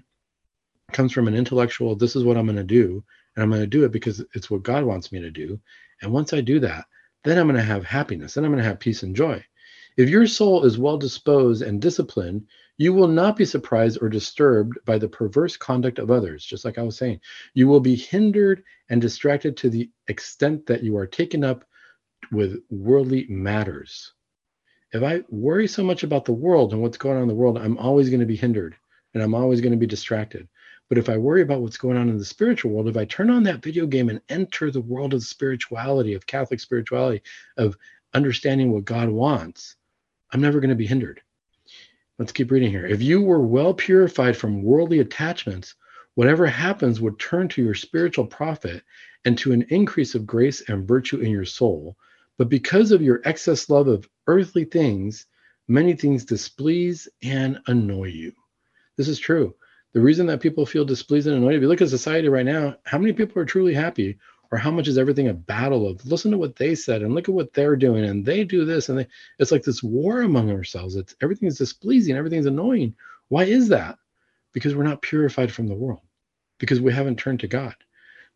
comes from an intellectual, this is what I'm going to do. And I'm going to do it because it's what God wants me to do. And once I do that, then I'm going to have happiness. Then I'm going to have peace and joy. If your soul is well disposed and disciplined, you will not be surprised or disturbed by the perverse conduct of others, just like I was saying. You will be hindered and distracted to the extent that you are taken up with worldly matters. If I worry so much about the world and what's going on in the world, I'm always going to be hindered and I'm always going to be distracted. But if I worry about what's going on in the spiritual world, if I turn on that video game and enter the world of spirituality, of Catholic spirituality, of understanding what God wants, I'm never going to be hindered. Let's keep reading here. If you were well purified from worldly attachments, whatever happens would turn to your spiritual profit and to an increase of grace and virtue in your soul. But because of your excess love of earthly things, many things displease and annoy you. This is true. The reason that people feel displeased and annoyed, if you look at society right now, how many people are truly happy? Or how much is everything a battle of listen to what they said and look at what they're doing and they do this and they it's like this war among ourselves. It's everything is displeasing, everything's annoying. Why is that? Because we're not purified from the world, because we haven't turned to God.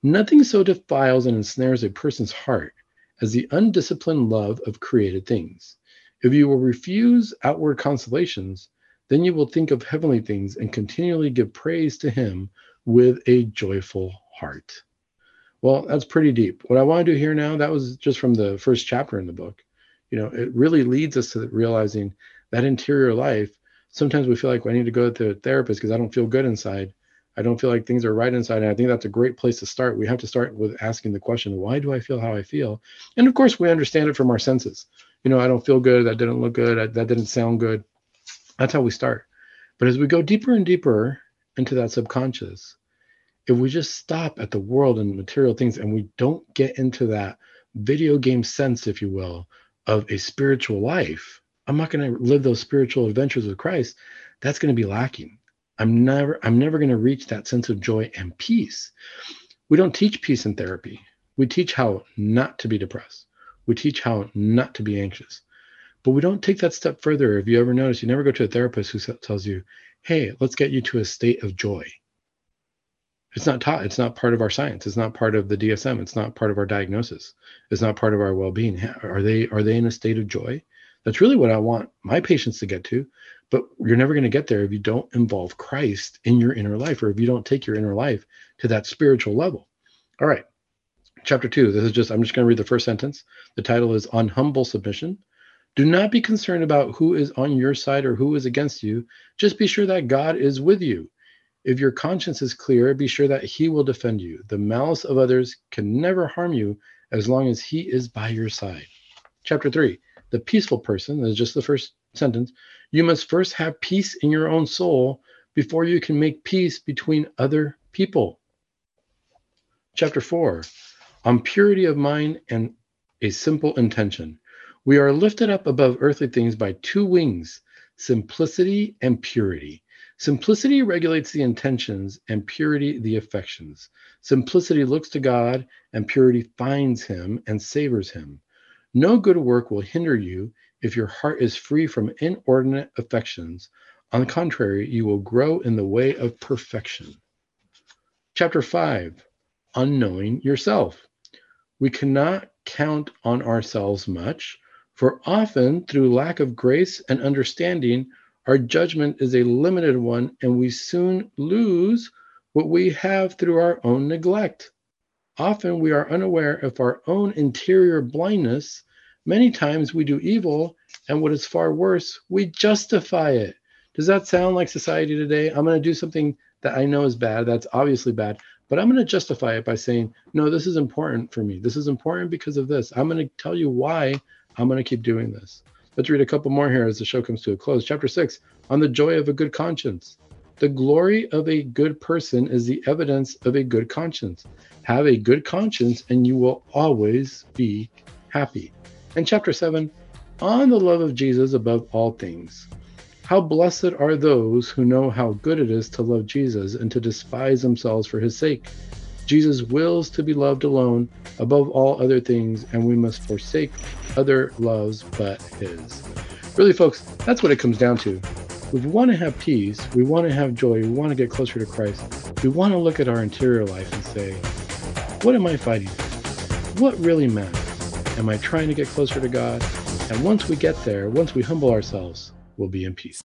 Nothing so defiles and ensnares a person's heart as the undisciplined love of created things. If you will refuse outward consolations, then you will think of heavenly things and continually give praise to Him with a joyful heart. Well, that's pretty deep. What I want to do here now, that was just from the first chapter in the book. You know, it really leads us to realizing that interior life. Sometimes we feel like I need to go to a therapist because I don't feel good inside. I don't feel like things are right inside. And I think that's a great place to start. We have to start with asking the question, why do I feel how I feel? And of course, we understand it from our senses. You know, I don't feel good. That didn't look good. That didn't sound good. That's how we start. But as we go deeper and deeper into that subconscious, if we just stop at the world and material things and we don't get into that video game sense, if you will, of a spiritual life, I'm not going to live those spiritual adventures with Christ. That's going to be lacking. I'm never I'm never going to reach that sense of joy and peace. We don't teach peace in therapy. We teach how not to be depressed. We teach how not to be anxious. But we don't take that step further. If you ever notice, you never go to a therapist who tells you, hey, let's get you to a state of joy. It's not taught. It's not part of our science. It's not part of the DSM. It's not part of our diagnosis. It's not part of our well-being. Are they are they in a state of joy? That's really what I want my patients to get to. But you're never going to get there if you don't involve Christ in your inner life or if you don't take your inner life to that spiritual level. All right. Chapter two. This is just, I'm just going to read the first sentence. The title is On Humble Submission. Do not be concerned about who is on your side or who is against you. Just be sure that God is with you. If your conscience is clear, be sure that He will defend you. The malice of others can never harm you as long as He is by your side. Chapter 3 The peaceful person, is just the first sentence. You must first have peace in your own soul before you can make peace between other people. Chapter 4 On purity of mind and a simple intention. We are lifted up above earthly things by two wings simplicity and purity. Simplicity regulates the intentions, and purity the affections. Simplicity looks to God, and purity finds Him and savors Him. No good work will hinder you if your heart is free from inordinate affections. On the contrary, you will grow in the way of perfection. Chapter 5 On Knowing Yourself. We cannot count on ourselves much For often, through lack of grace and understanding, our judgment is a limited one, and we soon lose what we have through our own neglect. Often we are unaware of our own interior blindness. Many times we do evil, and what is far worse, we justify it. Does that sound like society today? I'm going to do something that I know is bad. That's obviously bad. But I'm going to justify it by saying, no, this is important for me. This is important because of this. I'm going to tell you why I'm going to keep doing this. Let's read a couple more here as the show comes to a close. Chapter six on the joy of a good conscience. The glory of a good person is the evidence of a good conscience. Have a good conscience, and you will always be happy. And chapter seven on the love of Jesus above all things. How blessed are those who know how good it is to love Jesus and to despise themselves for his sake. Jesus wills to be loved alone above all other things, and we must forsake other loves but his. Really, folks, that's what it comes down to. We want to have peace, we want to have joy, we want to get closer to Christ. We want to look at our interior life and say, what am I fighting? What really matters? Am I trying to get closer to God? And once we get there, once we humble ourselves, we'll be in peace.